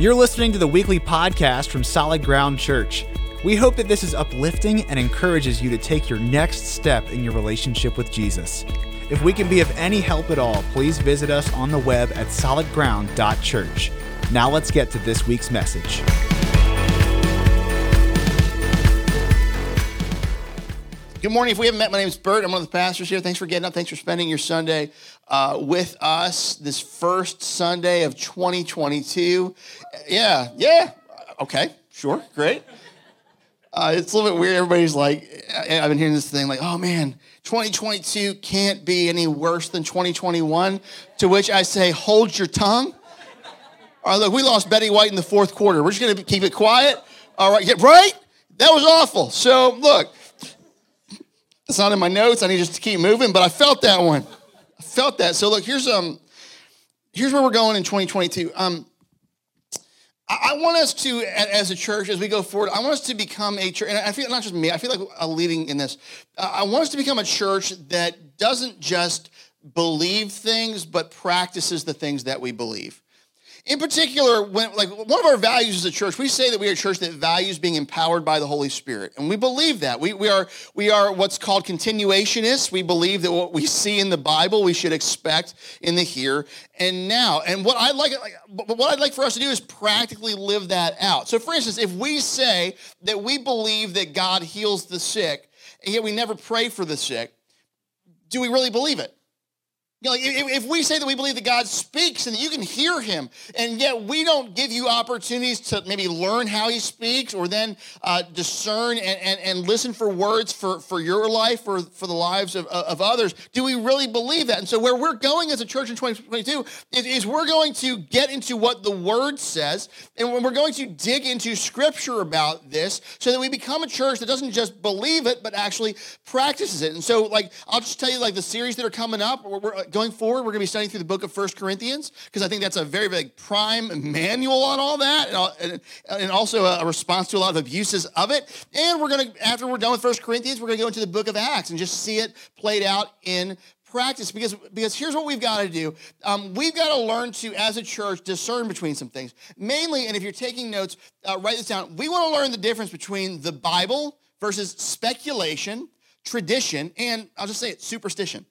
You're listening to the weekly podcast from Solid Ground Church. We hope that this is uplifting and encourages you to take your next step in your relationship with Jesus. If we can be of any help at all, please visit us on the web at solidground.church. Now let's get to this week's message. Good morning. If we haven't met, my name is Bert. I'm one of the pastors here. Thanks for getting up. Thanks for spending your Sunday uh, with us this first Sunday of 2022. Yeah, yeah. Okay, sure, great. Uh, it's a little bit weird. Everybody's like, I've been hearing this thing like, oh man, 2022 can't be any worse than 2021. To which I say, hold your tongue. All right, look, we lost Betty White in the fourth quarter. We're just going to keep it quiet. All right, yeah, right? That was awful. So, look, it's not in my notes. I need just to keep moving, but I felt that one. I felt that. So look, here's um, here's where we're going in 2022. Um, I, I want us to, as a church, as we go forward, I want us to become a church, and I feel not just me. I feel like a leading in this. Uh, I want us to become a church that doesn't just believe things, but practices the things that we believe in particular, when like one of our values as a church, we say that we are a church that values being empowered by the Holy Spirit. And we believe that. We, we are we are what's called continuationists. We believe that what we see in the Bible we should expect in the here and now. And what I'd like, what I'd like for us to do is practically live that out. So for instance, if we say that we believe that God heals the sick, and yet we never pray for the sick, do we really believe it? You know, if, if we say that we believe that God speaks and that you can hear him, and yet we don't give you opportunities to maybe learn how he speaks or then uh, discern and, and, and listen for words for, for your life or for the lives of, of others, do we really believe that? And so, where we're going as a church in 2022 is, is we're going to get into what the word says, and we're going to dig into scripture about this so that we become a church that doesn't just believe it, but actually practices it. And so, like, I'll just tell you, like, the series that are coming up, we're going forward, we're going to be studying through the book of First Corinthians because I think that's a very, big prime manual on all that, and, also a response to a lot of abuses of it. And we're going to, after we're done with First Corinthians, we're going to go into the book of Acts and just see it played out in practice. Because because here's what we've got to do. Um, we've got to learn to as a church discern between some things. Mainly and if you're taking notes uh, write this down we want to learn the difference between the bible versus speculation tradition and i'll just say it superstition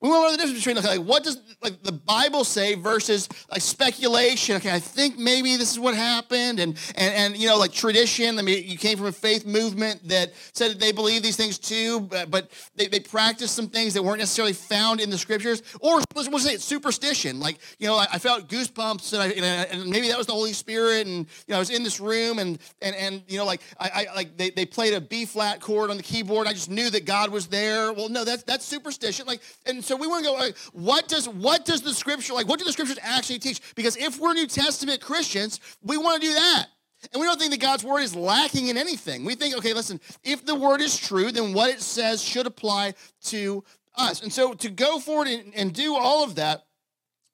we want to learn the difference between like, what does like the Bible say versus like speculation. Okay, I think maybe this is what happened, and and and you know like tradition. I mean, you came from a faith movement that said that they believe these things too, but, but they, they practiced some things that weren't necessarily found in the scriptures. Or let's, we'll say it's superstition. Like you know, I, I felt goosebumps, and, I, and, and, maybe that was the Holy Spirit, and you know, I was in this room, and and and you know, like I, I like they, they played a B flat chord on the keyboard. I just knew that God was there. Well, no, that's that's superstition. Like and so we want to go, like, what does what does the scripture like? What do the scriptures actually teach? Because if we're New Testament Christians, we want to do that. And we don't think that God's word is lacking in anything. We think, okay, listen, if the word is true, then what it says should apply to us. And so to go forward and, and do all of that,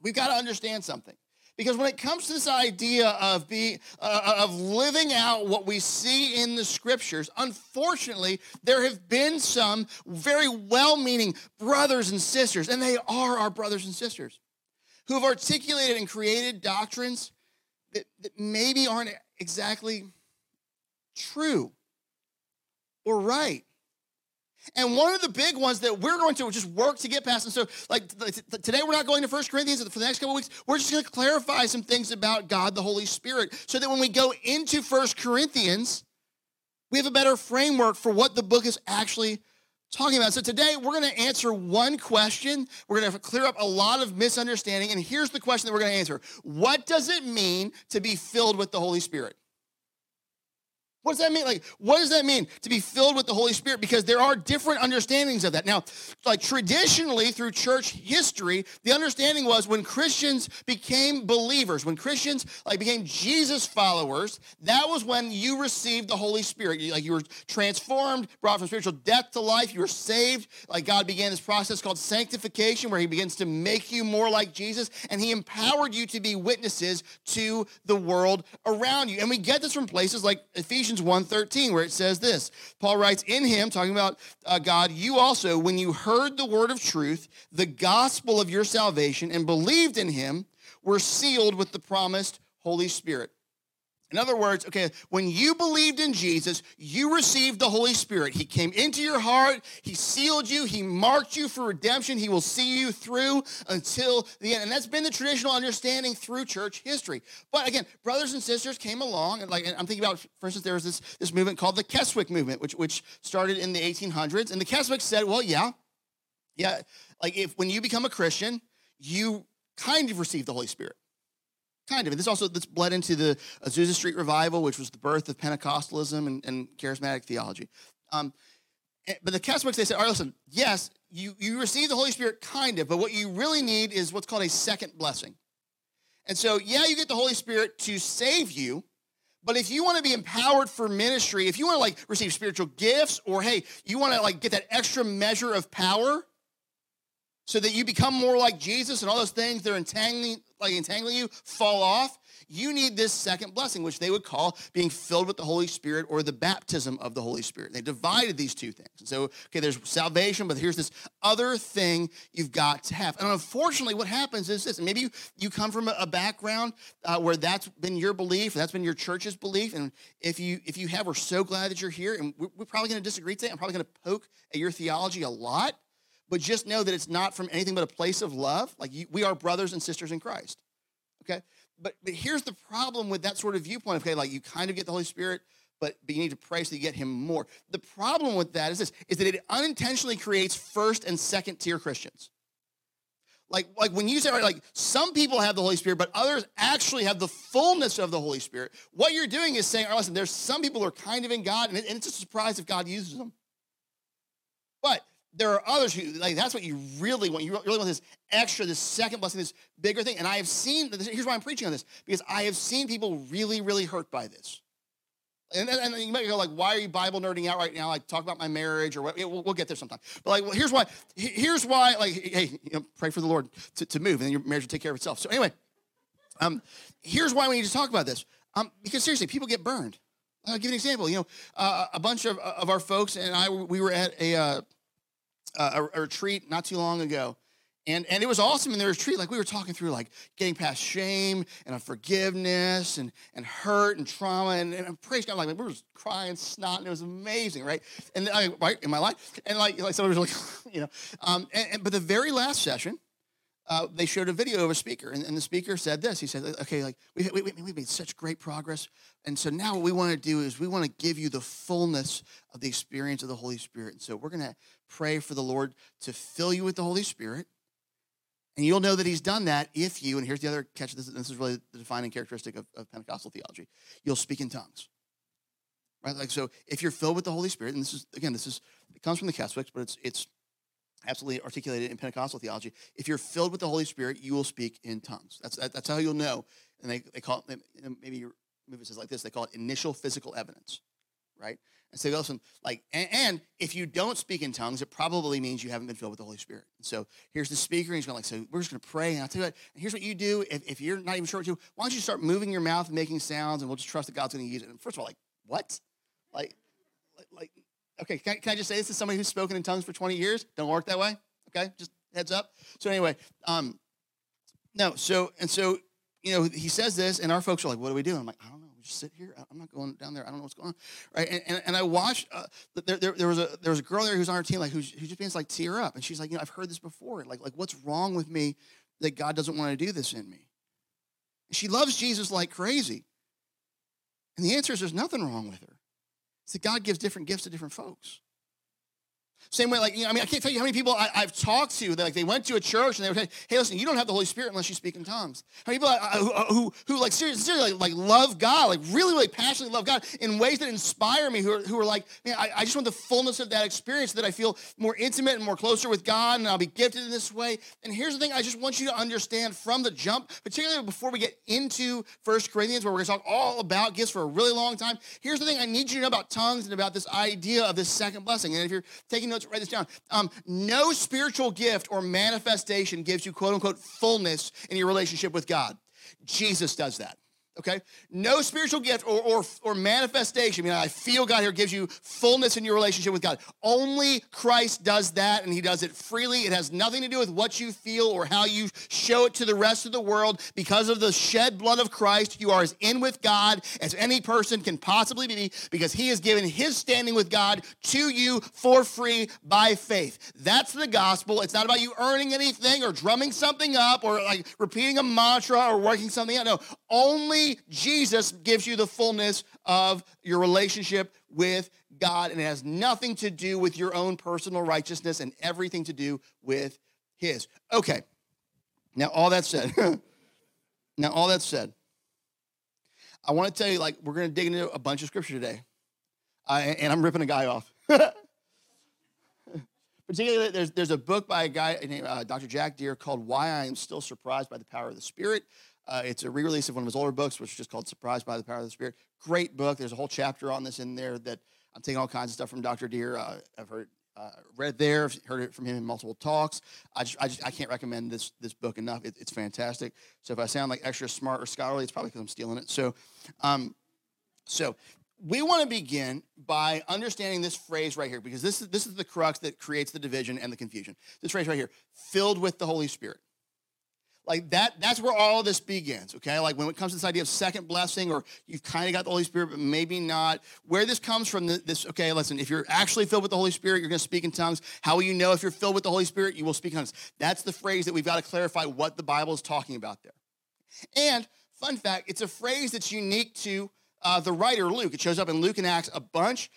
we've got to understand something. Because when it comes to this idea of being uh, of living out what we see in the scriptures, unfortunately, there have been some very well-meaning brothers and sisters, and they are our brothers and sisters, who have articulated and created doctrines that, that maybe aren't exactly true or right. And one of the big ones that we're going to just work to get past. And so, like today, we're not going to First Corinthians. For the next couple weeks, we're just going to clarify some things about God, the Holy Spirit, so that when we go into First Corinthians, we have a better framework for what the book is actually talking about. So today, we're going to answer one question. We're going to clear up a lot of misunderstanding. And here's the question that we're going to answer What does it mean to be filled with the Holy Spirit? What does that mean? Like, what does that mean to be filled with the Holy Spirit? Because there are different understandings of that. Now, like traditionally through church history, the understanding was when Christians became believers, when Christians like became Jesus followers, that was when you received the Holy Spirit. You, like you were transformed, brought from spiritual death to life. You were saved. Like God began this process called sanctification, where He begins to make you more like Jesus, and He empowered you to be witnesses to the world around you. And we get this from places like Ephesians. Ephesians 1.13 where it says this. Paul writes, in him, talking about uh, God, you also, when you heard the word of truth, the gospel of your salvation, and believed in him, were sealed with the promised Holy Spirit. In other words, okay, when you believed in Jesus, you received the Holy Spirit. He came into your heart, He sealed you, He marked you for redemption. He will see you through until the end. And that's been the traditional understanding through church history. But again, brothers and sisters came along, and like I'm thinking about, for instance, there was this, this movement called the Keswick movement, which, which started in the 1800s. And the Keswick said, well, yeah, yeah, like if when you become a Christian, you kind of receive the Holy Spirit. Kind of. And this also this bled into the Azusa Street revival, which was the birth of Pentecostalism and, and charismatic theology. Um, eh, but the Catholics, they said, all right, listen, yes, you, you receive the Holy Spirit kind of, but what you really need is what's called a second blessing. And so, yeah, you get the Holy Spirit to save you, but if you want to be empowered for ministry, if you want to like receive spiritual gifts, or hey, you want to like get that extra measure of power, so that you become more like Jesus and all those things that are entangling, like entangling you fall off, you need this second blessing, which they would call being filled with the Holy Spirit or the baptism of the Holy Spirit. They divided these two things. And so, okay, there's salvation, but here's this other thing you've got to have. And unfortunately, what happens is this maybe you, you come from a, background uh, where that's been your belief, that's been your church's belief. And if you if you have, we're so glad that you're here. And we're, we're probably going to disagree today. I'm probably going to poke at your theology a lot but just know that it's not from anything but a place of love. Like you, we are brothers and sisters in Christ. Okay? But, but here's the problem with that sort of viewpoint. Okay, like you kind of get the Holy Spirit, but, but you need to pray so you get him more. The problem with that is this is that it unintentionally creates first and second tier Christians. Like, like when you say, like some people have the Holy Spirit, but others actually have the fullness of the Holy Spirit. What you're doing is saying, listen, there's some people who are kind of in God, and, it, and it's a surprise if God uses them. But there are others who like that's what you really want. You really want this extra, this second blessing, this bigger thing. And I have seen. Here's why I'm preaching on this because I have seen people really, really hurt by this. And, and, you might go like, "Why are you Bible nerding out right now? Like, talk about my marriage or what? We'll, we'll get there sometime." But like, well, here's why. Here's why. Like, hey, you know, pray for the Lord to, to move, and then your marriage will take care of itself. So anyway, um, here's why we need to talk about this. Um, because seriously, people get burned. I'll give you an example. You know, uh, a bunch of, of our folks and I, we were at a uh, a, a, retreat not too long ago. And, and it was awesome in the retreat. Like we were talking through like getting past shame and unforgiveness and, and hurt and trauma. And, and praise God, like we were just crying snot and it was amazing, right? And I, right in my life. And like, like somebody was like, you know, um, and, and, but the very last session, uh, they showed a video of a speaker, and, and, the speaker said this. He said, "Okay, like we, we, we made such great progress, and so now what we want to do is we want to give you the fullness of the experience of the Holy Spirit. And so we're to pray for the Lord to fill you with the Holy Spirit, and you'll know that He's done that if you. And here's the other catch. This, this is really the defining characteristic of, of Pentecostal theology. You'll speak in tongues." Right, like so. If you're filled with the Holy Spirit, and this is again, this is it comes from the Catholics, but it's it's absolutely articulated in Pentecostal theology. If you're filled with the Holy Spirit, you will speak in tongues. That's, that's how you'll know. And they, they call it, maybe your movie says like this, they call it initial physical evidence, right? And so listen, like, and, and, if you don't speak in tongues, it probably means you haven't been filled with the Holy Spirit. And so here's the speaker, and he's going like, so we're just going to pray, and I'll tell you what, and here's what you do. If, if you're not even sure what to do, why don't you start moving your mouth and making sounds, and we'll just trust that God's going to use it. And first of all, like, what? Like, like, okay, can, can I just say this to somebody who's spoken in tongues for 20 years? Don't work that way. Okay, just heads up. So anyway, um, no, so and so, you know, he says this, and our folks are like, "What do we do?" I'm like, "I don't. Just sit here. I'm not going down there. I don't know what's going on." Right? And, and, and I watched. Uh, there, there, there, was a there was a girl there who's on our team, like who's who just begins like tear up, and she's like, "You know, I've heard this before. Like, like what's wrong with me that God doesn't want to do this in me?" She loves Jesus like crazy, and the answer is there's nothing wrong with her. It's that God gives different gifts to different folks. Same way, like, you know, I mean, I can't tell you how many people I, have talked to that, like, they went to a church and they were saying, hey, listen, you don't have the Holy Spirit unless you speak in tongues. How many people uh, who, uh, who, who, like, seriously, seriously like, like, love God, like, really, really passionately love God in ways that inspire me, who are, who are like, man, I, I just want the fullness of that experience, that I feel more intimate and more closer with God, and I'll be gifted in this way. And here's the thing I just want you to understand from the jump, particularly before we get into First Corinthians, where we're going to talk all about gifts for a really long time. Here's the thing I need you to know about tongues and about this idea of this second blessing. And if you're taking notes, write this down. Um, no spiritual gift or manifestation gives you quote unquote fullness in your relationship with God. Jesus does that. Okay? No spiritual gift or, or, or manifestation, I mean, I feel God here gives you fullness in your relationship with God. Only Christ does that, and He does it freely. It has nothing to do with what you feel or how you show it to the rest of the world. Because of the shed blood of Christ, you are as in with God as any person can possibly be because He has given His standing with God to you for free by faith. That's the gospel. It's not about you earning anything or drumming something up or like repeating a mantra or working something out. No, only Jesus gives you the fullness of your relationship with God, and it has nothing to do with your own personal righteousness and everything to do with His. Okay, now all that said, now all that said, I want to tell you, like, we're going to dig into a bunch of scripture today, and I'm ripping a guy off. Particularly, there's, there's a book by a guy named uh, Dr. Jack Deere called Why I Am Still Surprised by the Power of the Spirit. Uh, it's a re-release of one of his older books, which is just called "Surprised by the Power of the Spirit." Great book. There's a whole chapter on this in there that I'm taking all kinds of stuff from Dr. Deere. Uh, I've heard uh, read there, heard it from him in multiple talks. I just, I, just, I can't recommend this this book enough. It, it's fantastic. So if I sound like extra smart or scholarly, it's probably because I'm stealing it. So, um, so we want to begin by understanding this phrase right here because this is this is the crux that creates the division and the confusion. This phrase right here, filled with the Holy Spirit. Like that, that's where all this begins, okay? Like when it comes to this idea of second blessing, or you've kind of got the Holy Spirit, but maybe not. Where this comes from, this, okay, listen, if you're actually filled with the Holy Spirit, you're gonna speak in tongues. How will you know if you're filled with the Holy Spirit? You will speak in tongues. That's the phrase that we've got to clarify what the Bible is talking about there. And fun fact, it's a phrase that's unique to uh, the writer Luke. It shows up in Luke and Acts a bunch.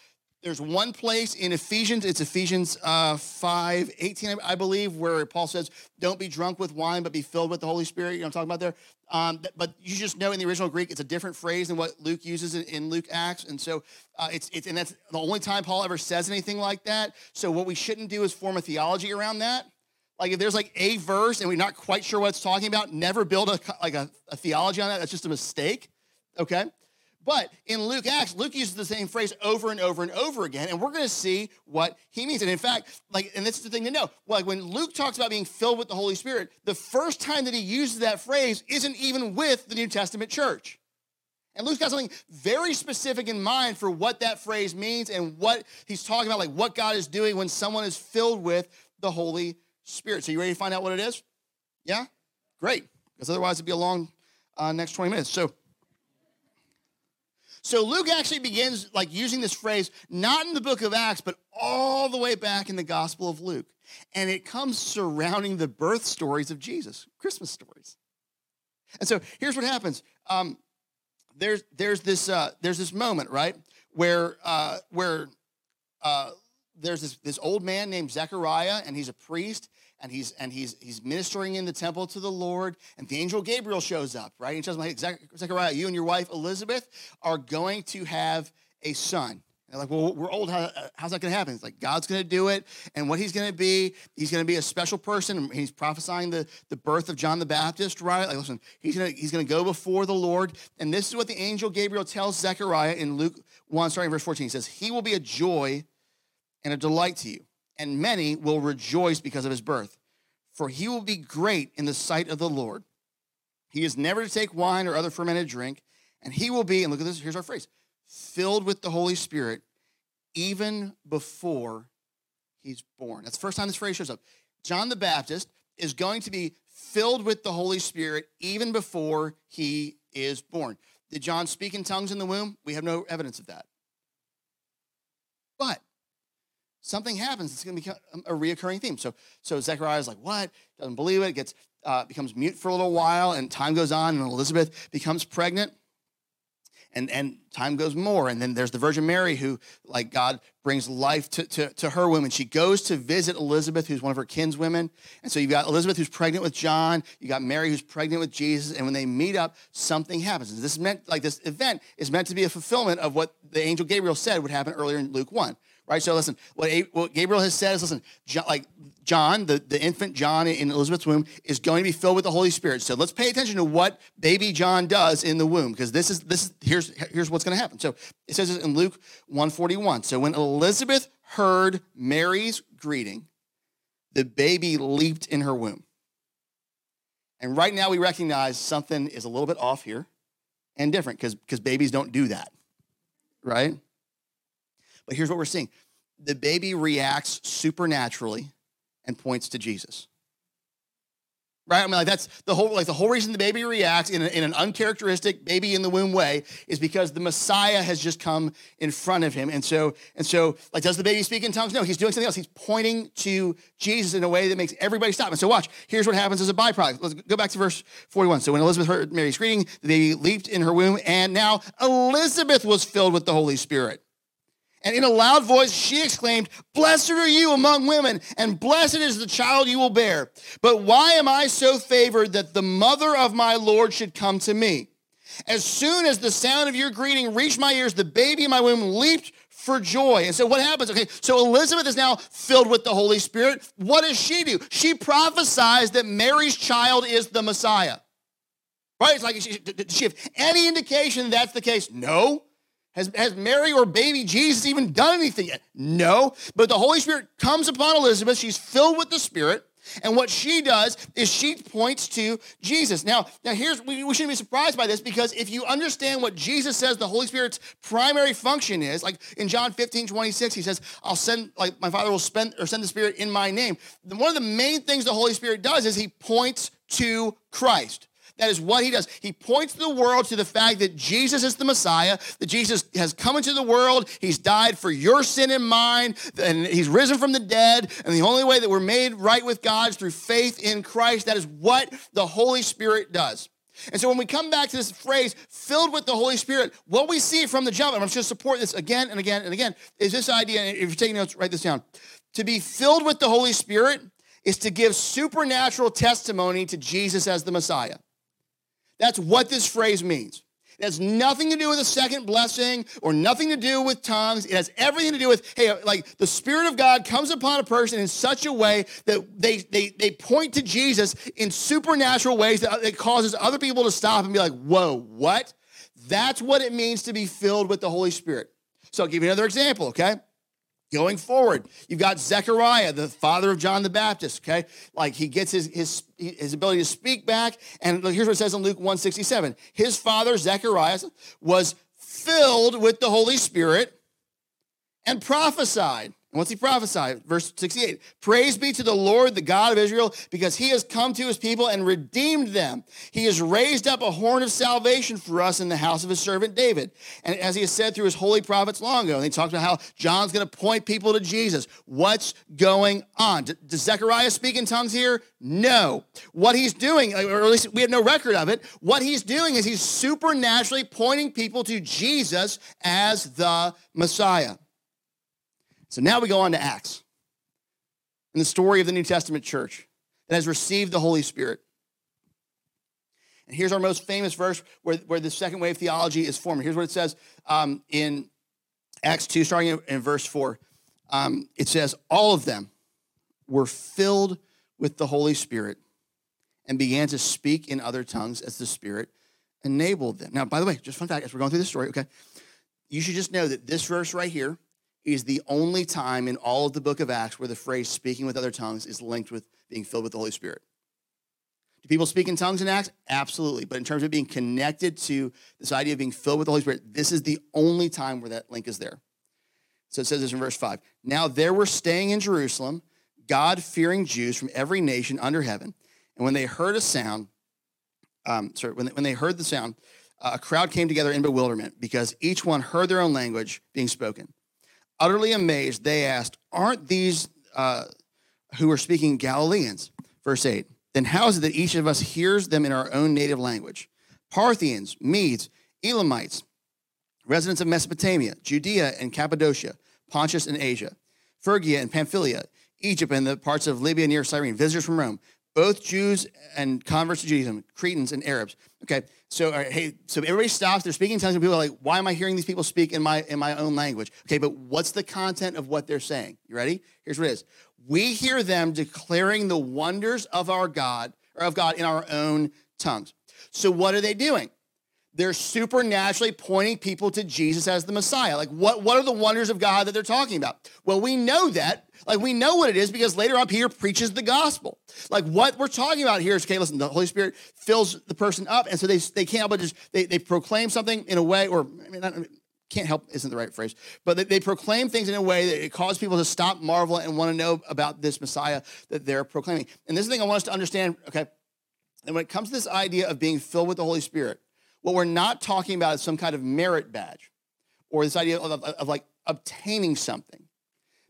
There's one place in Ephesians, it's Ephesians uh, 5, 18, I believe, where Paul says, Don't be drunk with wine, but be filled with the Holy Spirit. You know I'm talking about there? Um, but you just know in the original Greek, it's a different phrase than what Luke uses in Luke Acts. And so uh, it's, it's, and that's the only time Paul ever says anything like that. So what we shouldn't do is form a theology around that. Like if there's like a verse and we're not quite sure what it's talking about, never build a, like a, a theology on that. That's just a mistake. Okay. But in Luke Acts, Luke uses the same phrase over and over and over again, and we're going to see what he means. And in fact, like, and this is the thing to know, like when Luke talks about being filled with the Holy Spirit, the first time that he uses that phrase isn't even with the New Testament church. And Luke's got something very specific in mind for what that phrase means and what he's talking about, like what God is doing when someone is filled with the Holy Spirit. So you ready to find out what it is? Yeah? Great. Because otherwise it'd be a long uh, next 20 minutes. So so Luke actually begins like using this phrase not in the book of Acts, but all the way back in the Gospel of Luke. And it comes surrounding the birth stories of Jesus, Christmas stories. And so here's what happens. Um, there's there's this uh, there's this moment right where uh, where uh, there's this this old man named Zechariah and he's a priest and he's and he's he's ministering in the temple to the Lord, and the angel Gabriel shows up, right? He tells him, hey, Zechariah, you and your wife Elizabeth are going to have a son. they're like, well, we're old. How, how's that going to happen? It's like God's going to do it, and what He's going to be, He's going to be a special person. He's prophesying the, the birth of John the Baptist, right? Like, listen, He's going to He's going to go before the Lord, and this is what the angel Gabriel tells Zechariah in Luke one, starting verse fourteen. He says, "He will be a joy and a delight to you." And many will rejoice because of his birth. For he will be great in the sight of the Lord. He is never to take wine or other fermented drink, and he will be, and look at this, here's our phrase, filled with the Holy Spirit even before he's born. That's the first time this phrase shows up. John the Baptist is going to be filled with the Holy Spirit even before he is born. Did John speak in tongues in the womb? We have no evidence of that. But something happens. It's going to become a reoccurring theme. So, so Zechariah is like, what? Doesn't believe it. Gets uh, becomes mute for a little while, and time goes on, and Elizabeth becomes pregnant. And, and time goes more. And then there's the Virgin Mary who, like, God brings life to, to, to her womb. And she goes to visit Elizabeth, who's one of her kinswomen. And so you've got Elizabeth who's pregnant with John. You got Mary who's pregnant with Jesus. And when they meet up, something happens. And this is meant, like, this event is meant to be a fulfillment of what the angel Gabriel said would happen earlier in Luke 1 right? So listen, what, what Gabriel has said is, listen, like John, the, the infant John in Elizabeth's womb is going to be filled with the Holy Spirit. So let's pay attention to what baby John does in the womb, because this is this is here's here's what's going to happen. So it says in Luke 141. So when Elizabeth heard Mary's greeting, the baby leaped in her womb. And right now we recognize something is a little bit off here. and different because because babies don't do that, right? But here's what we're seeing: the baby reacts supernaturally and points to Jesus right? I mean, like that's the whole like the whole reason the baby reacts in, a, in an uncharacteristic baby in the womb way is because the Messiah has just come in front of him, and so and so like does the baby speak in tongues? No, he's doing something else. He's pointing to Jesus in a way that makes everybody stop. And so watch. Here's what happens as a byproduct. Let's go back to verse 41. So when Elizabeth heard Mary's greeting, the baby leaped in her womb, and now Elizabeth was filled with the Holy Spirit. And in a loud voice, she exclaimed, Blessed are you among women, and blessed is the child you will bear. But why am I so favored that the mother of my Lord should come to me? As soon as the sound of your greeting reached my ears, the baby in my womb leaped for joy. And so what happens? Okay, so Elizabeth is now filled with the Holy Spirit. What does she do? She prophesies that Mary's child is the Messiah. Right? It's like, does she have any indication that's the case? No. Has, has Mary or baby Jesus even done anything yet? No. But the Holy Spirit comes upon Elizabeth. She's filled with the Spirit. And what she does is she points to Jesus. Now, now here's we, we shouldn't be surprised by this because if you understand what Jesus says the Holy Spirit's primary function is, like in John 15, 26, he says, I'll send, like my Father will spend or send the Spirit in my name. One of the main things the Holy Spirit does is he points to Christ. That is what he does. He points the world to the fact that Jesus is the Messiah, that Jesus has come into the world, he's died for your sin and mine, and he's risen from the dead. And the only way that we're made right with God is through faith in Christ. That is what the Holy Spirit does. And so when we come back to this phrase, filled with the Holy Spirit, what we see from the jump, and I'm just support this again and again and again, is this idea, if you're taking notes, write this down. To be filled with the Holy Spirit is to give supernatural testimony to Jesus as the Messiah. That's what this phrase means. It has nothing to do with a second blessing or nothing to do with tongues. It has everything to do with, hey, like the Spirit of God comes upon a person in such a way that they they they point to Jesus in supernatural ways that it causes other people to stop and be like, whoa, what? That's what it means to be filled with the Holy Spirit. So I'll give you another example, okay? Going forward, you've got Zechariah, the father of John the Baptist, okay? Like he gets his, his, his ability to speak back. And here's what it says in Luke 167. His father, Zechariah, was filled with the Holy Spirit and prophesied. And what's he prophesied? Verse 68 Praise be to the Lord, the God of Israel, because he has come to his people and redeemed them. He has raised up a horn of salvation for us in the house of his servant David. And as he has said through his holy prophets long ago, and he talks about how John's going to point people to Jesus. What's going on? Does Zechariah speak in tongues here? No. What he's doing, or at least we have no record of it, what he's doing is he's supernaturally pointing people to Jesus as the Messiah. So now we go on to Acts and the story of the New Testament church that has received the Holy Spirit. And here's our most famous verse where, where the second wave theology is formed. Here's what it says um, in Acts 2, starting in, in verse 4. Um, it says, All of them were filled with the Holy Spirit and began to speak in other tongues as the Spirit enabled them. Now, by the way, just fun fact as we're going through this story, okay, you should just know that this verse right here is the only time in all of the book of Acts where the phrase speaking with other tongues is linked with being filled with the Holy Spirit. Do people speak in tongues in Acts? Absolutely. But in terms of being connected to this idea of being filled with the Holy Spirit, this is the only time where that link is there. So it says this in verse 5. Now there were staying in Jerusalem God fearing Jews from every nation under heaven. And when they heard a sound, um, sorry, when they, when they heard the sound, uh, a crowd came together in bewilderment because each one heard their own language being spoken. Utterly amazed, they asked, Aren't these uh, who are speaking Galileans? Verse 8. Then how is it that each of us hears them in our own native language? Parthians, Medes, Elamites, residents of Mesopotamia, Judea and Cappadocia, Pontus and Asia, Phrygia and Pamphylia, Egypt and the parts of Libya near Cyrene, visitors from Rome, both Jews and converts to Judaism, Cretans and Arabs. Okay, so hey, so everybody stops. They're speaking in tongues, and people are like, "Why am I hearing these people speak in my in my own language?" Okay, but what's the content of what they're saying? You ready? Here's what it is: We hear them declaring the wonders of our God or of God in our own tongues. So what are they doing? they're supernaturally pointing people to Jesus as the Messiah. Like, what, what are the wonders of God that they're talking about? Well, we know that. Like, we know what it is because later on, Peter preaches the gospel. Like, what we're talking about here is, okay, listen, the Holy Spirit fills the person up. And so they, they can't help but just, they, they proclaim something in a way, or, I mean, can't help isn't the right phrase, but they, they proclaim things in a way that it causes people to stop, marvel, and want to know about this Messiah that they're proclaiming. And this is the thing I want us to understand, okay? And when it comes to this idea of being filled with the Holy Spirit, what we're not talking about is some kind of merit badge or this idea of, of, of like obtaining something.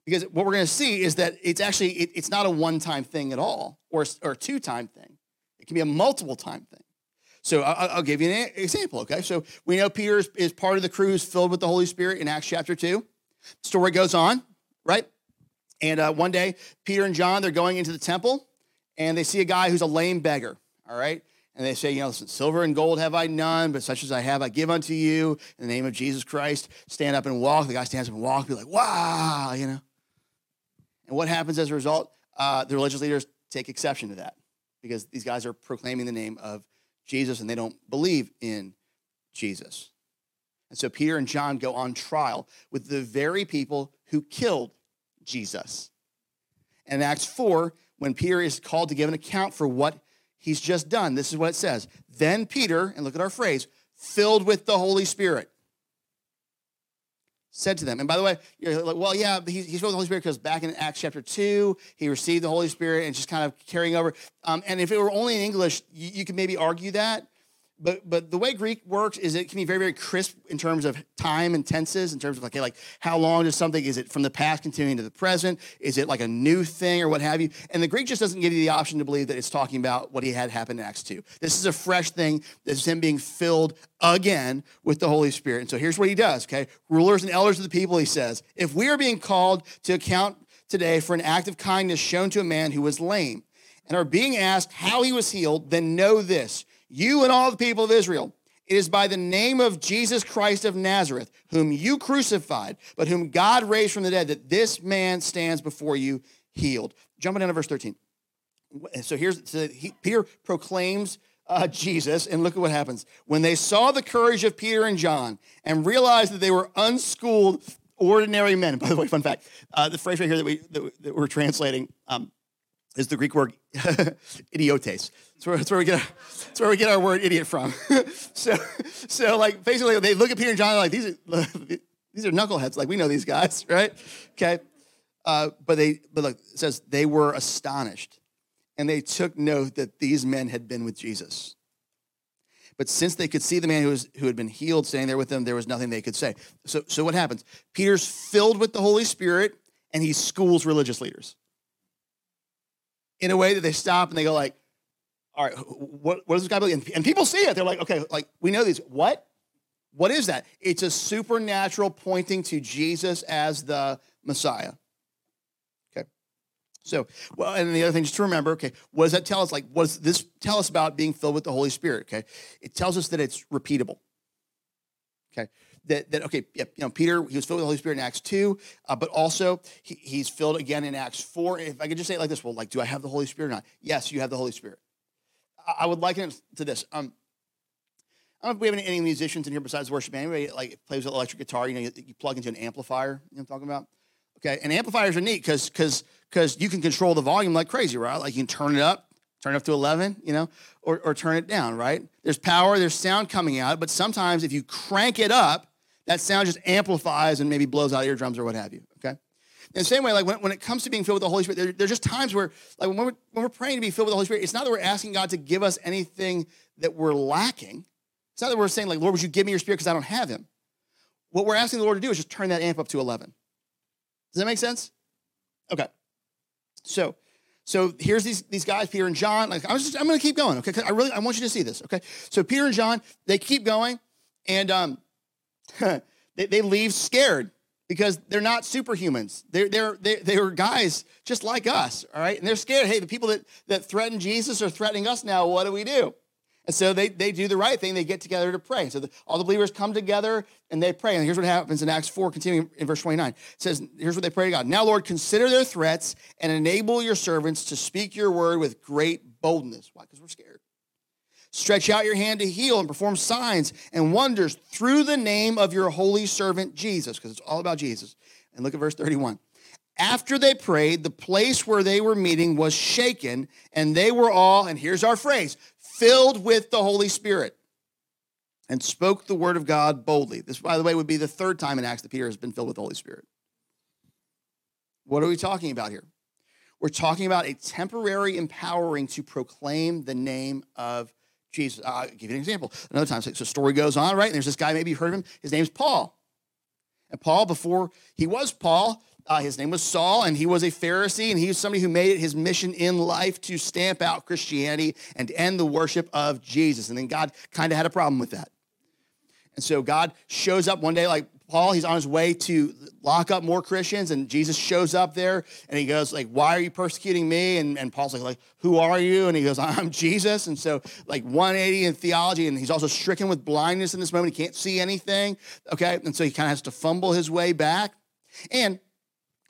Because what we're going to see is that it's actually, it, it's not a one time thing at all or, or a two time thing. It can be a multiple time thing. So I'll, I'll, give you an example, okay? So we know Peter is, is part of the crew who's filled with the Holy Spirit in Acts chapter 2. Story goes on, right? And uh, one day, Peter and John, they're going into the temple and they see a guy who's a lame beggar, all right? And they say, you know, listen, silver and gold have I none, but such as I have, I give unto you. In the name of Jesus Christ, stand up and walk. The guy stands up and walks, be like, wow, you know. And what happens as a result? Uh, the religious leaders take exception to that because these guys are proclaiming the name of Jesus and they don't believe in Jesus. And so Peter and John go on trial with the very people who killed Jesus. And in Acts 4, when Peter is called to give an account for what he's just done. This is what it says. Then Peter, and look at our phrase, filled with the Holy Spirit, said to them, and by the way, you're like, well, yeah, he's, he's filled with the Holy Spirit because back in Acts chapter 2, he received the Holy Spirit and just kind of carrying over. Um, and if it were only in English, you, you could maybe argue that. But but the way Greek works is it can be very very crisp in terms of time and tenses in terms of like okay, like how long does something is it from the past continuing to the present is it like a new thing or what have you and the Greek just doesn't give you the option to believe that it's talking about what he had happen in Acts two. This is a fresh thing. This is him being filled again with the Holy Spirit. And so here's what he does. Okay, rulers and elders of the people. He says, if we are being called to account today for an act of kindness shown to a man who was lame and are being asked how he was healed, then know this you and all the people of Israel. It is by the name of Jesus Christ of Nazareth, whom you crucified, but whom God raised from the dead, that this man stands before you healed. Jumping down to verse 13. So here's so he, Peter proclaims uh, Jesus, and look at what happens. When they saw the courage of Peter and John and realized that they were unschooled, ordinary men. By the way, fun fact: uh, the phrase right here that we that, that we're translating um, is the Greek word idiotes. That's where, that's where, we get our, that's where we get our word idiot from. so, so like basically, they look at Peter and John like these are these are knuckleheads. Like we know these guys, right? Okay, uh, but they but look, it says they were astonished, and they took note that these men had been with Jesus. But since they could see the man who, was, who had been healed standing there with them, there was nothing they could say. So, so what happens? Peter's filled with the Holy Spirit, and he schools religious leaders in a way that they stop and they go like, all right, what, what does this guy believe? And people see it. They're like, okay, like we know these. What? What is that? It's a supernatural pointing to Jesus as the Messiah. Okay. So, well, and the other thing just to remember, okay, what does that tell us? Like, what does this tell us about being filled with the Holy Spirit? Okay. It tells us that it's repeatable. Okay that, that okay, you know, Peter, he was filled with the Holy Spirit in Acts 2, uh, but also he, he's filled again in Acts 4. If I could just say it like this, well, like, do I have the Holy Spirit or not? Yes, you have the Holy Spirit. I, I would liken it to this. Um, I don't know if we have any, any musicians in here besides worship. Anybody like plays electric guitar, you know, you, you plug into an amplifier, you know I'm talking about? Okay, and amplifiers are neat because because because you can control the volume like crazy, right? Like you can turn it up, turn it up to 11, you know, or, or turn it down, right? There's power, there's sound coming out, but sometimes if you crank it up, that sound just amplifies and maybe blows out eardrums or what have you, okay? In the same way, like when, when it comes to being filled with the Holy Spirit, there, there's just times where, like when we're, when we're praying to be filled with the Holy Spirit, it's not that we're asking God to give us anything that we're lacking. It's not that we're saying, like, Lord, would you give me your spirit because I don't have him? What we're asking the Lord to do is just turn that amp up to 11. Does that make sense? Okay. So, so here's these, these guys, Peter and John. Like, I'm just, I'm going to keep going, okay? I really, I want you to see this, okay? So Peter and John, they keep going, and um, they, they leave scared because they're not superhumans. They're, they're, they, they are guys just like us, all right? And they're scared. Hey, the people that, that threaten Jesus are threatening us now. What do we do? And so they, they do the right thing. They get together to pray. So the, all the believers come together and they pray. And here's what happens in Acts 4, continuing in verse 29. It says, here's what they pray to God. Now, Lord, consider their threats and enable your servants to speak your word with great boldness. Why? Because we're scared. Stretch out your hand to heal and perform signs and wonders through the name of your holy servant Jesus, because it's all about Jesus. And look at verse 31. After they prayed, the place where they were meeting was shaken, and they were all, and here's our phrase, filled with the Holy Spirit and spoke the word of God boldly. This, by the way, would be the third time in Acts that Peter has been filled with the Holy Spirit. What are we talking about here? We're talking about a temporary empowering to proclaim the name of Jesus. I'll give you an example. Another time, so the story goes on, right? And there's this guy, maybe you've heard of him. His name's Paul. And Paul, before he was Paul, uh, his name was Saul, and he was a Pharisee, and he was somebody who made it his mission in life to stamp out Christianity and end the worship of Jesus. And then God kind of had a problem with that. And so God shows up one day, like Paul, he's on his way to lock up more Christians, and Jesus shows up there and he goes, like, why are you persecuting me? And, and Paul's like, like, who are you? And he goes, I'm Jesus. And so, like 180 in theology, and he's also stricken with blindness in this moment. He can't see anything. Okay. And so he kind of has to fumble his way back. And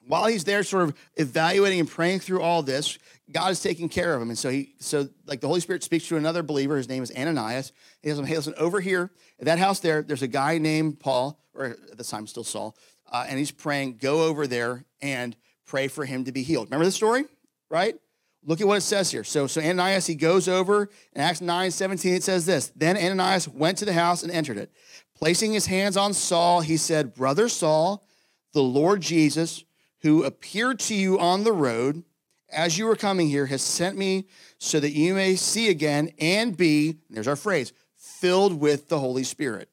while he's there sort of evaluating and praying through all this, God is taking care of him. And so he, so like the Holy Spirit speaks to another believer. His name is Ananias. He says, hey, listen, over here at that house there, there's a guy named Paul, or at the time still Saul, uh, and he's praying, go over there and pray for him to be healed. Remember the story, right? Look at what it says here. So, so Ananias, he goes over in Acts 9, 17, it says this. Then Ananias went to the house and entered it. Placing his hands on Saul, he said, Brother Saul, the Lord Jesus, who appeared to you on the road as you were coming here, has sent me so that you may see again and be, there's our phrase, filled with the Holy Spirit.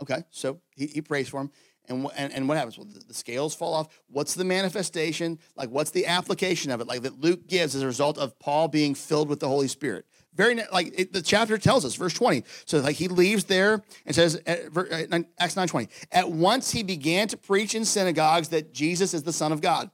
Okay, so he, he prays for him. And, and, and what happens? Well, the, the, scales fall off. What's the manifestation? Like, what's the application of it? Like, that Luke gives as a result of Paul being filled with the Holy Spirit. Very, like, it, the chapter tells us, verse 20. So, like, he leaves there and says, uh, at, uh, Acts 9 20, at once he began to preach in synagogues that Jesus is the Son of God.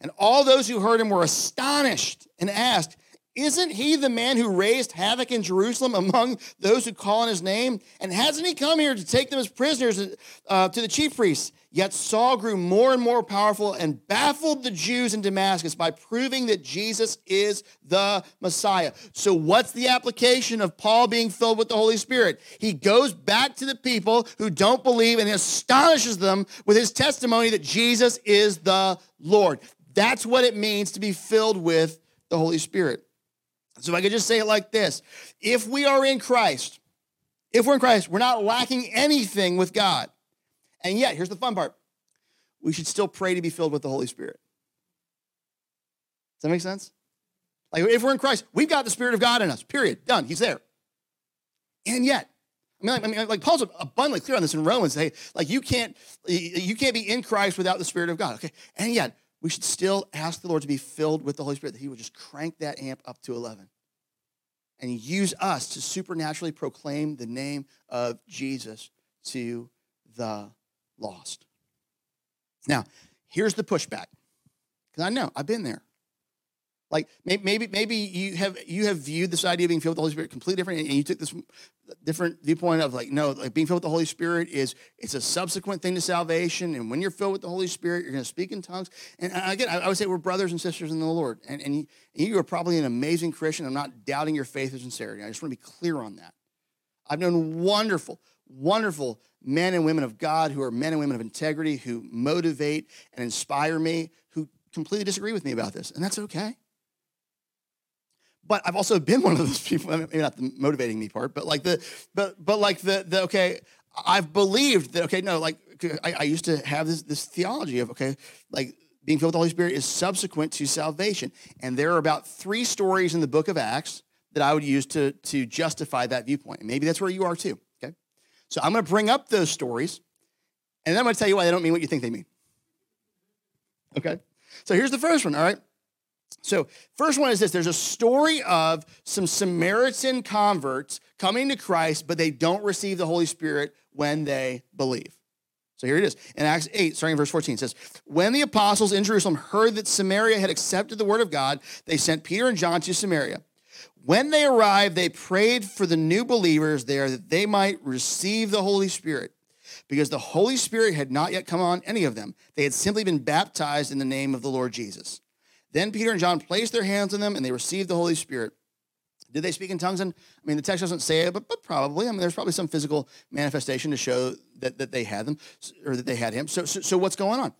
And all those who heard him were astonished and asked, isn't he the man who raised havoc in Jerusalem among those who call on his name? And hasn't he come here to take them as prisoners uh, to the chief priests? Yet Saul grew more and more powerful and baffled the Jews in Damascus by proving that Jesus is the Messiah. So, what's the application of Paul being filled with the Holy Spirit? He goes back to the people who don't believe and astonishes them with his testimony that Jesus is the Lord. That's what it means to be filled with the Holy Spirit. So I could just say it like this if we are in Christ, if we're in Christ, we're not lacking anything with God. And yet, here's the fun part we should still pray to be filled with the Holy Spirit. Does that make sense? Like, if we're in Christ, we've got the Spirit of God in us, period. Done. He's there. And yet, I mean, like, I mean, like Paul's abundantly clear on this in Romans. Hey, like you can't, you can't be in Christ without the Spirit of God. Okay, and yet we should still ask the Lord to be filled with the Holy Spirit, that He would just crank that amp up to 11 and use us to supernaturally proclaim the name of Jesus to the lost. Now, here's the pushback, because I know I've been there. Like maybe maybe you have you have viewed this idea of being filled with the Holy Spirit completely different, and you took this different viewpoint of like no, like being filled with the Holy Spirit is it's a subsequent thing to salvation, and when you're filled with the Holy Spirit, you're going to speak in tongues. And again, I would say we're brothers and sisters in the Lord, and and you, you are probably an amazing Christian. I'm not doubting your faith or sincerity. I just want to be clear on that. I've known wonderful, wonderful men and women of God who are men and women of integrity who motivate and inspire me, who completely disagree with me about this, and that's okay. But I've also been one of those people, maybe not the motivating me part, but like the, but, but like the, the, okay, I've believed that, okay, no, like I, I used to have this, this theology of, okay, like being filled with the Holy Spirit is subsequent to salvation. And there are about three stories in the book of Acts that I would use to, to justify that viewpoint. And maybe that's where you are too, okay? So I'm going to bring up those stories, and then I'm going to tell you why they don't mean what you think they mean. Okay? So here's the first one, all right? So, first one is this there's a story of some Samaritan converts coming to Christ, but they don't receive the Holy Spirit when they believe. So here it is. In Acts 8, starting in verse 14, it says, When the apostles in Jerusalem heard that Samaria had accepted the word of God, they sent Peter and John to Samaria. When they arrived, they prayed for the new believers there that they might receive the Holy Spirit, because the Holy Spirit had not yet come on any of them. They had simply been baptized in the name of the Lord Jesus. Then Peter and John placed their hands on them and they received the Holy Spirit. Did they speak in tongues? And I mean, the text doesn't say it, but, but probably. I mean, there's probably some physical manifestation to show that, that they had them or that they had him. So, so, so what's going on?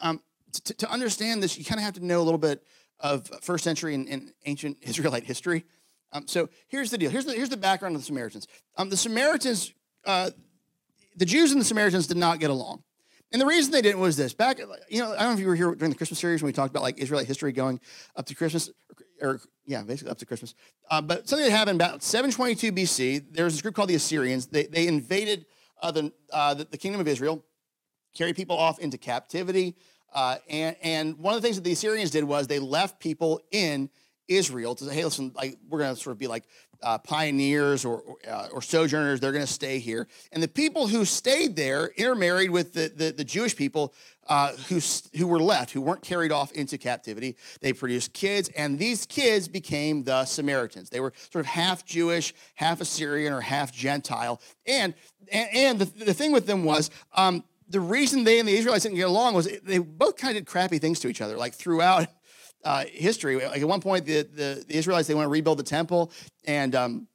Um, to, to understand this, you kind of have to know a little bit of first century and, and ancient Israelite history. Um, so here's the deal. Here's the, here's the background of the Samaritans. Um, the Samaritans, uh, the Jews and the Samaritans did not get along. And the reason they didn't was this. Back, you know, I don't know if you were here during the Christmas series when we talked about like Israelite history going up to Christmas, or, or yeah, basically up to Christmas. Uh, but something that happened about 722 BC, there was this group called the Assyrians. They, they invaded uh, the, uh, the, the, kingdom of Israel, carried people off into captivity. Uh, and, and one of the things that the Assyrians did was they left people in Israel to say, hey, listen, like we're going to sort of be like uh, pioneers or, or, uh, or sojourners. They're going to stay here. And the people who stayed there intermarried with the, the, the Jewish people uh, who, who were left, who weren't carried off into captivity. They produced kids, and these kids became the Samaritans. They were sort of half Jewish, half Assyrian, or half Gentile. And, and, and the, the thing with them was, um, the reason they and the Israelites didn't get along was they both kind of did crappy things to each other. Like throughout uh, history. Like at one point, the, the, the, Israelites they want to rebuild the temple, and um,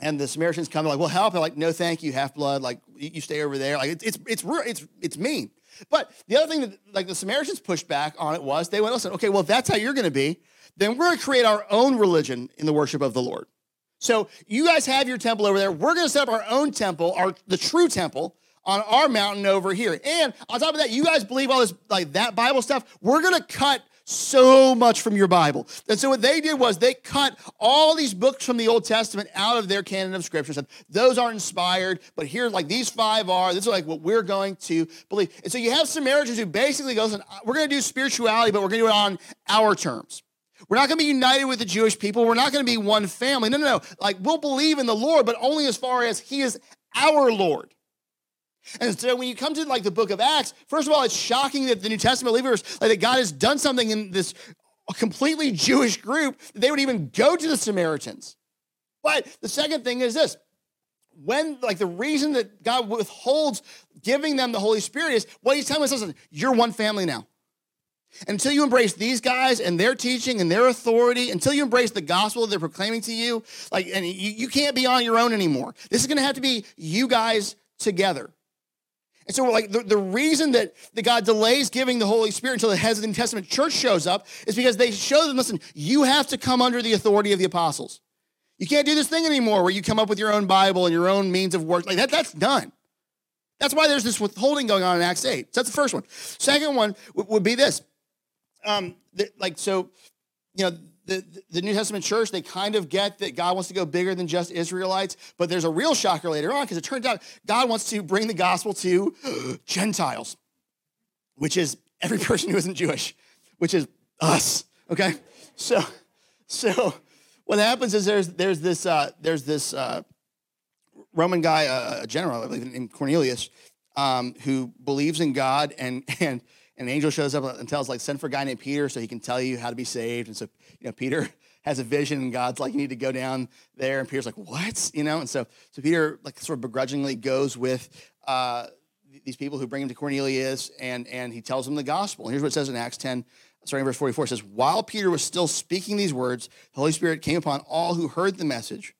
and the Samaritans come like, "Well, help!" They're like, "No, thank you, half blood. Like you stay over there." Like it's it's it's it's it's mean. But the other thing that like the Samaritans pushed back on it was they went, "Listen, okay, well if that's how you're going to be, then we're going to create our own religion in the worship of the Lord." So you guys have your temple over there. We're going to set up our own temple, our the true temple on our mountain over here. And on top of that, you guys believe all this like that Bible stuff. We're going to cut so much from your Bible. And so what they did was they cut all these books from the Old Testament out of their canon of scripture. Said those aren't inspired, but here, like these five are. This is like what we're going to believe. And so you have Samaritans who basically goes, we're going to do spirituality, but we're going to do it on our terms. We're not going to be united with the Jewish people. We're not going to be one family. No, no, no. Like we'll believe in the Lord, but only as far as He is our Lord. And so when you come to like the book of Acts, first of all, it's shocking that the New Testament believers, like that God has done something in this completely Jewish group, that they would even go to the Samaritans. But the second thing is this when like the reason that God withholds giving them the Holy Spirit is what he's telling us listen, you're one family now. Until you embrace these guys and their teaching and their authority, until you embrace the gospel they're proclaiming to you, like and you, you can't be on your own anymore. This is gonna have to be you guys together. And so, like, the, the reason that, that God delays giving the Holy Spirit until the heads of the New Testament church shows up is because they show them, listen, you have to come under the authority of the apostles. You can't do this thing anymore where you come up with your own Bible and your own means of work. Like, that, that's done. That's why there's this withholding going on in Acts 8. So that's the first one. Second one would, would be this. Um, the, like, so, you know, the, the New Testament church, they kind of get that God wants to go bigger than just Israelites, but there's a real shocker later on because it turns out God wants to bring the gospel to Gentiles, which is every person who isn't Jewish, which is us. Okay, so so what happens is there's there's this uh, there's this uh, Roman guy, uh, a general, I believe, named Cornelius, um, who believes in God and and an angel shows up and tells like send for a guy named Peter so he can tell you how to be saved. And so you know Peter has a vision and God's like you need to go down there and Peter's like what you know and so so Peter like sort of begrudgingly goes with uh, these people who bring him to Cornelius and and he tells them the gospel. And here's what it says in Acts 10 starting verse 44 it says while Peter was still speaking these words the Holy Spirit came upon all who heard the message.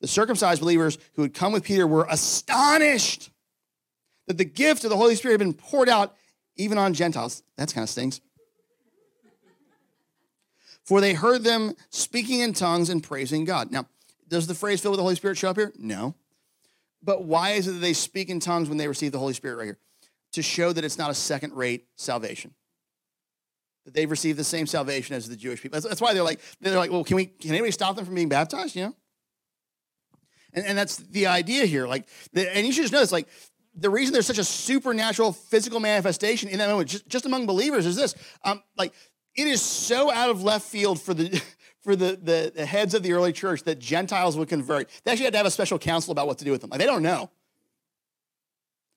The circumcised believers who had come with Peter were astonished that the gift of the Holy Spirit had been poured out even on Gentiles. That's kind of stings. For they heard them speaking in tongues and praising God. Now, does the phrase filled with the Holy Spirit show up here? No. But why is it that they speak in tongues when they receive the Holy Spirit right here? To show that it's not a second rate salvation. That they've received the same salvation as the Jewish people. That's, why they're like, they're like, well, can we can anybody stop them from being baptized? You know? And, and that's the idea here. Like, and you should just notice, like, the reason there's such a supernatural physical manifestation in that moment, just, just among believers, is this. Um, like, it is so out of left field for the for the, the, the, heads of the early church that Gentiles would convert. They actually had to have a special council about what to do with them. Like, they don't know.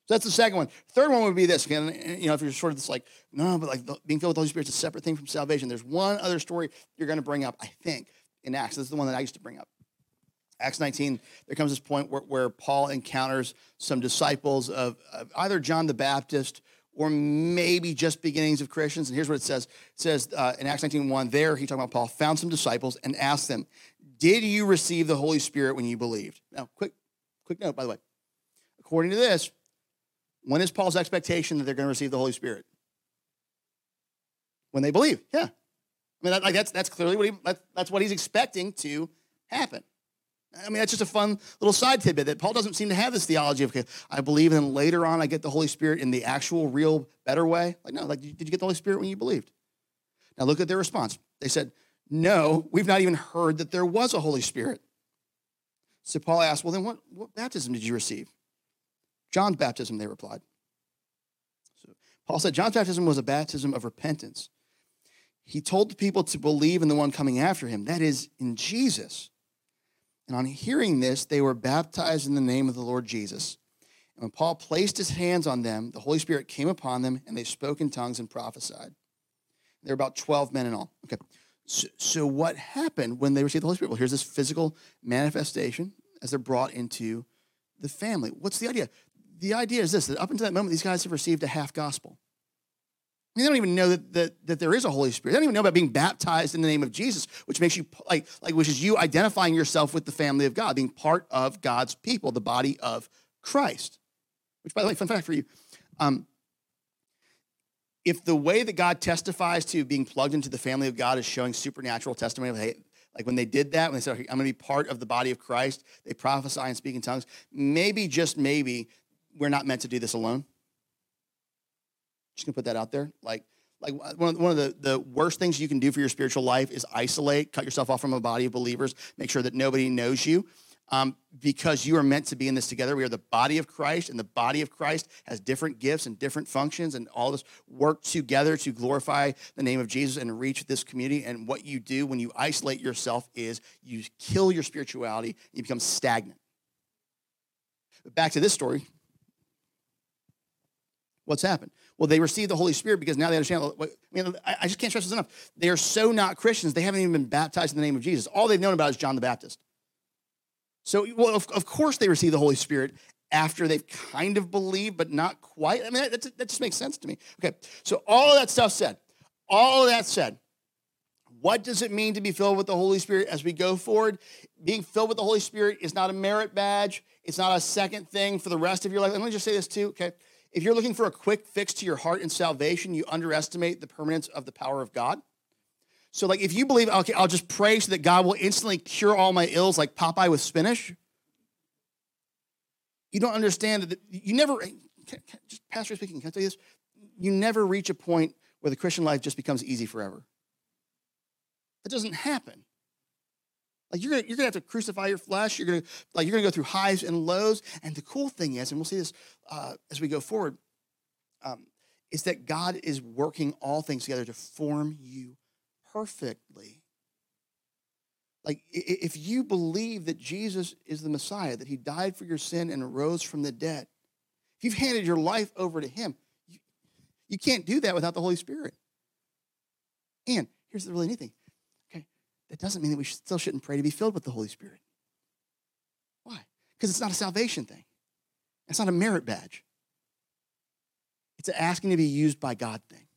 So that's the second one. Third one would be this. Again, you know, if you're sort of this like, no, but like being filled with the Holy Spirit is a separate thing from salvation. There's one other story you're going to bring up, I think, in Acts. This is the one that I used to bring up. Acts 19, there comes this point where, where Paul encounters some disciples of, of, either John the Baptist or maybe just beginnings of Christians. And here's what it says. It says uh, in Acts 19, 1, there, he talking about Paul, found some disciples and asked them, Did you receive the Holy Spirit when you believed? Now, quick, quick note, by the way. According to this, when is Paul's expectation that they're going to receive the Holy Spirit? When they believe, yeah. I mean, that, like that's that's clearly what he that's, that's what he's expecting to happen. I mean, that's just a fun little side tidbit that Paul doesn't seem to have this theology of, okay, I believe, and then later on I get the Holy Spirit in the actual, real, better way. Like, no, like, did you get the Holy Spirit when you believed? Now look at their response. They said, no, we've not even heard that there was a Holy Spirit. So Paul asked, well, then what, what baptism did you receive? John's baptism, they replied. So Paul said, John's baptism was a baptism of repentance. He told the people to believe in the one coming after him, that is, in Jesus. And on hearing this, they were baptized in the name of the Lord Jesus. And when Paul placed his hands on them, the Holy Spirit came upon them, and they spoke in tongues and prophesied. There were about 12 men in all. Okay. So, so what happened when they received the Holy Spirit? Well, here's this physical manifestation as they're brought into the family. What's the idea? The idea is this that up until that moment, these guys have received a half gospel they don't even know that, that, that there is a Holy Spirit. They don't even know about being baptized in the name of Jesus, which makes you like, like which is you identifying yourself with the family of God, being part of God's people, the body of Christ. Which, by the way, fun fact for you. Um, if the way that God testifies to being plugged into the family of God is showing supernatural testimony of, hey, like when they did that, when they said, okay, I'm going to be part of the body of Christ, they prophesy and speak in tongues, maybe, just maybe, we're not meant to do this alone. Just gonna put that out there. Like, like one of, one of the, the worst things you can do for your spiritual life is isolate, cut yourself off from a body of believers, make sure that nobody knows you. Um, because you are meant to be in this together. We are the body of Christ, and the body of Christ has different gifts and different functions, and all this work together to glorify the name of Jesus and reach this community. And what you do when you isolate yourself is you kill your spirituality, you become stagnant. But back to this story. What's happened? Well, they received the Holy Spirit because now they understand. I mean, I just can't stress this enough. They are so not Christians, they haven't even been baptized in the name of Jesus. All they've known about is John the Baptist. So, well, of, of course they receive the Holy Spirit after they've kind of believed, but not quite. I mean, that, that just makes sense to me. Okay, so all of that stuff said, all of that said, what does it mean to be filled with the Holy Spirit as we go forward? Being filled with the Holy Spirit is not a merit badge. It's not a second thing for the rest of your life. Let me just say this too, okay? If you're looking for a quick fix to your heart and salvation, you underestimate the permanence of the power of God. So, like, if you believe, okay, I'll just pray so that God will instantly cure all my ills, like Popeye with spinach, you don't understand that you never, just pastor speaking, can I tell you this? You never reach a point where the Christian life just becomes easy forever. That doesn't happen. Like you're gonna, you're gonna have to crucify your flesh. You're gonna like you're gonna go through highs and lows. And the cool thing is, and we'll see this uh, as we go forward, um, is that God is working all things together to form you perfectly. Like if you believe that Jesus is the Messiah, that He died for your sin and rose from the dead, if you've handed your life over to Him, you, you can't do that without the Holy Spirit. And here's the really neat thing that doesn't mean that we still shouldn't pray to be filled with the Holy Spirit. Why? Because it's not a salvation thing, it's not a merit badge. It's an asking to be used by God thing.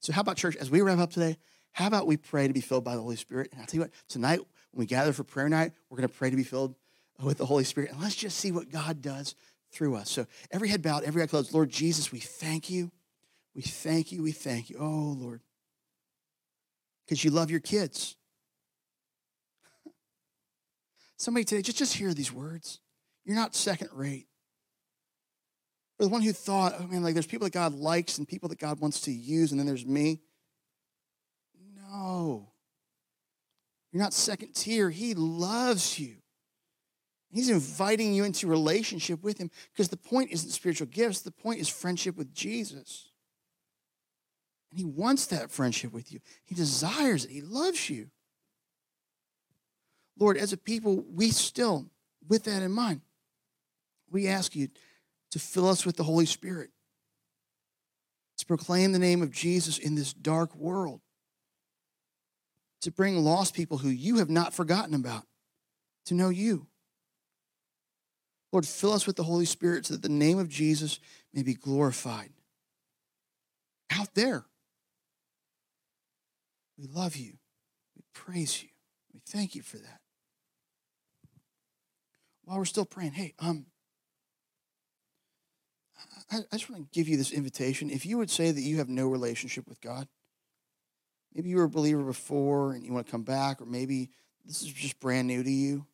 So, how about church? As we wrap up today, how about we pray to be filled by the Holy Spirit? And I'll tell you what, tonight when we gather for prayer night, we're going to pray to be filled with the Holy Spirit. And let's just see what God does through us. So, every head bowed, every eye closed. Lord Jesus, we thank you. We thank you. We thank you. Oh, Lord because you love your kids. Somebody today, just, just hear these words. You're not second rate. Or the one who thought, oh man, like there's people that God likes and people that God wants to use, and then there's me. No. You're not second tier. He loves you. He's inviting you into relationship with him because the point isn't spiritual gifts, the point is friendship with Jesus. And he wants that friendship with you. He desires it. He loves you. Lord, as a people, we still, with that in mind, we ask you to fill us with the Holy Spirit, to proclaim the name of Jesus in this dark world, to bring lost people who you have not forgotten about to know you. Lord, fill us with the Holy Spirit so that the name of Jesus may be glorified out there we love you. We praise you. We thank you for that. While we're still praying, hey, um, I, I just want to give you this invitation. If you would say that you have no relationship with God, maybe you were a believer before and you want to come back, or maybe this is just brand new to you.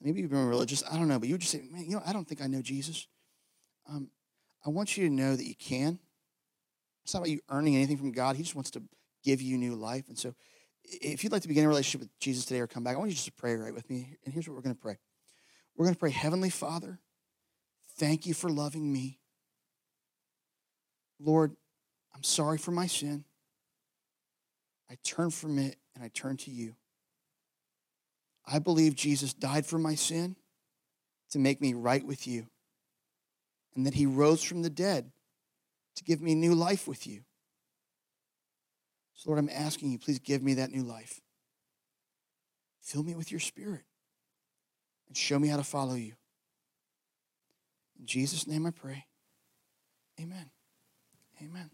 Maybe you've been religious. I don't know, but you would just say, man, you know, I don't think I know Jesus. Um, I want you to know that you can. It's not about you earning anything from God. He just wants to give you new life. And so if you'd like to begin a relationship with Jesus today or come back, I want you just to pray right with me. And here's what we're going to pray. We're going to pray, Heavenly Father, thank you for loving me. Lord, I'm sorry for my sin. I turn from it and I turn to you. I believe Jesus died for my sin to make me right with you, and that he rose from the dead to give me new life with you. So, Lord, I'm asking you, please give me that new life. Fill me with your spirit and show me how to follow you. In Jesus' name I pray. Amen. Amen.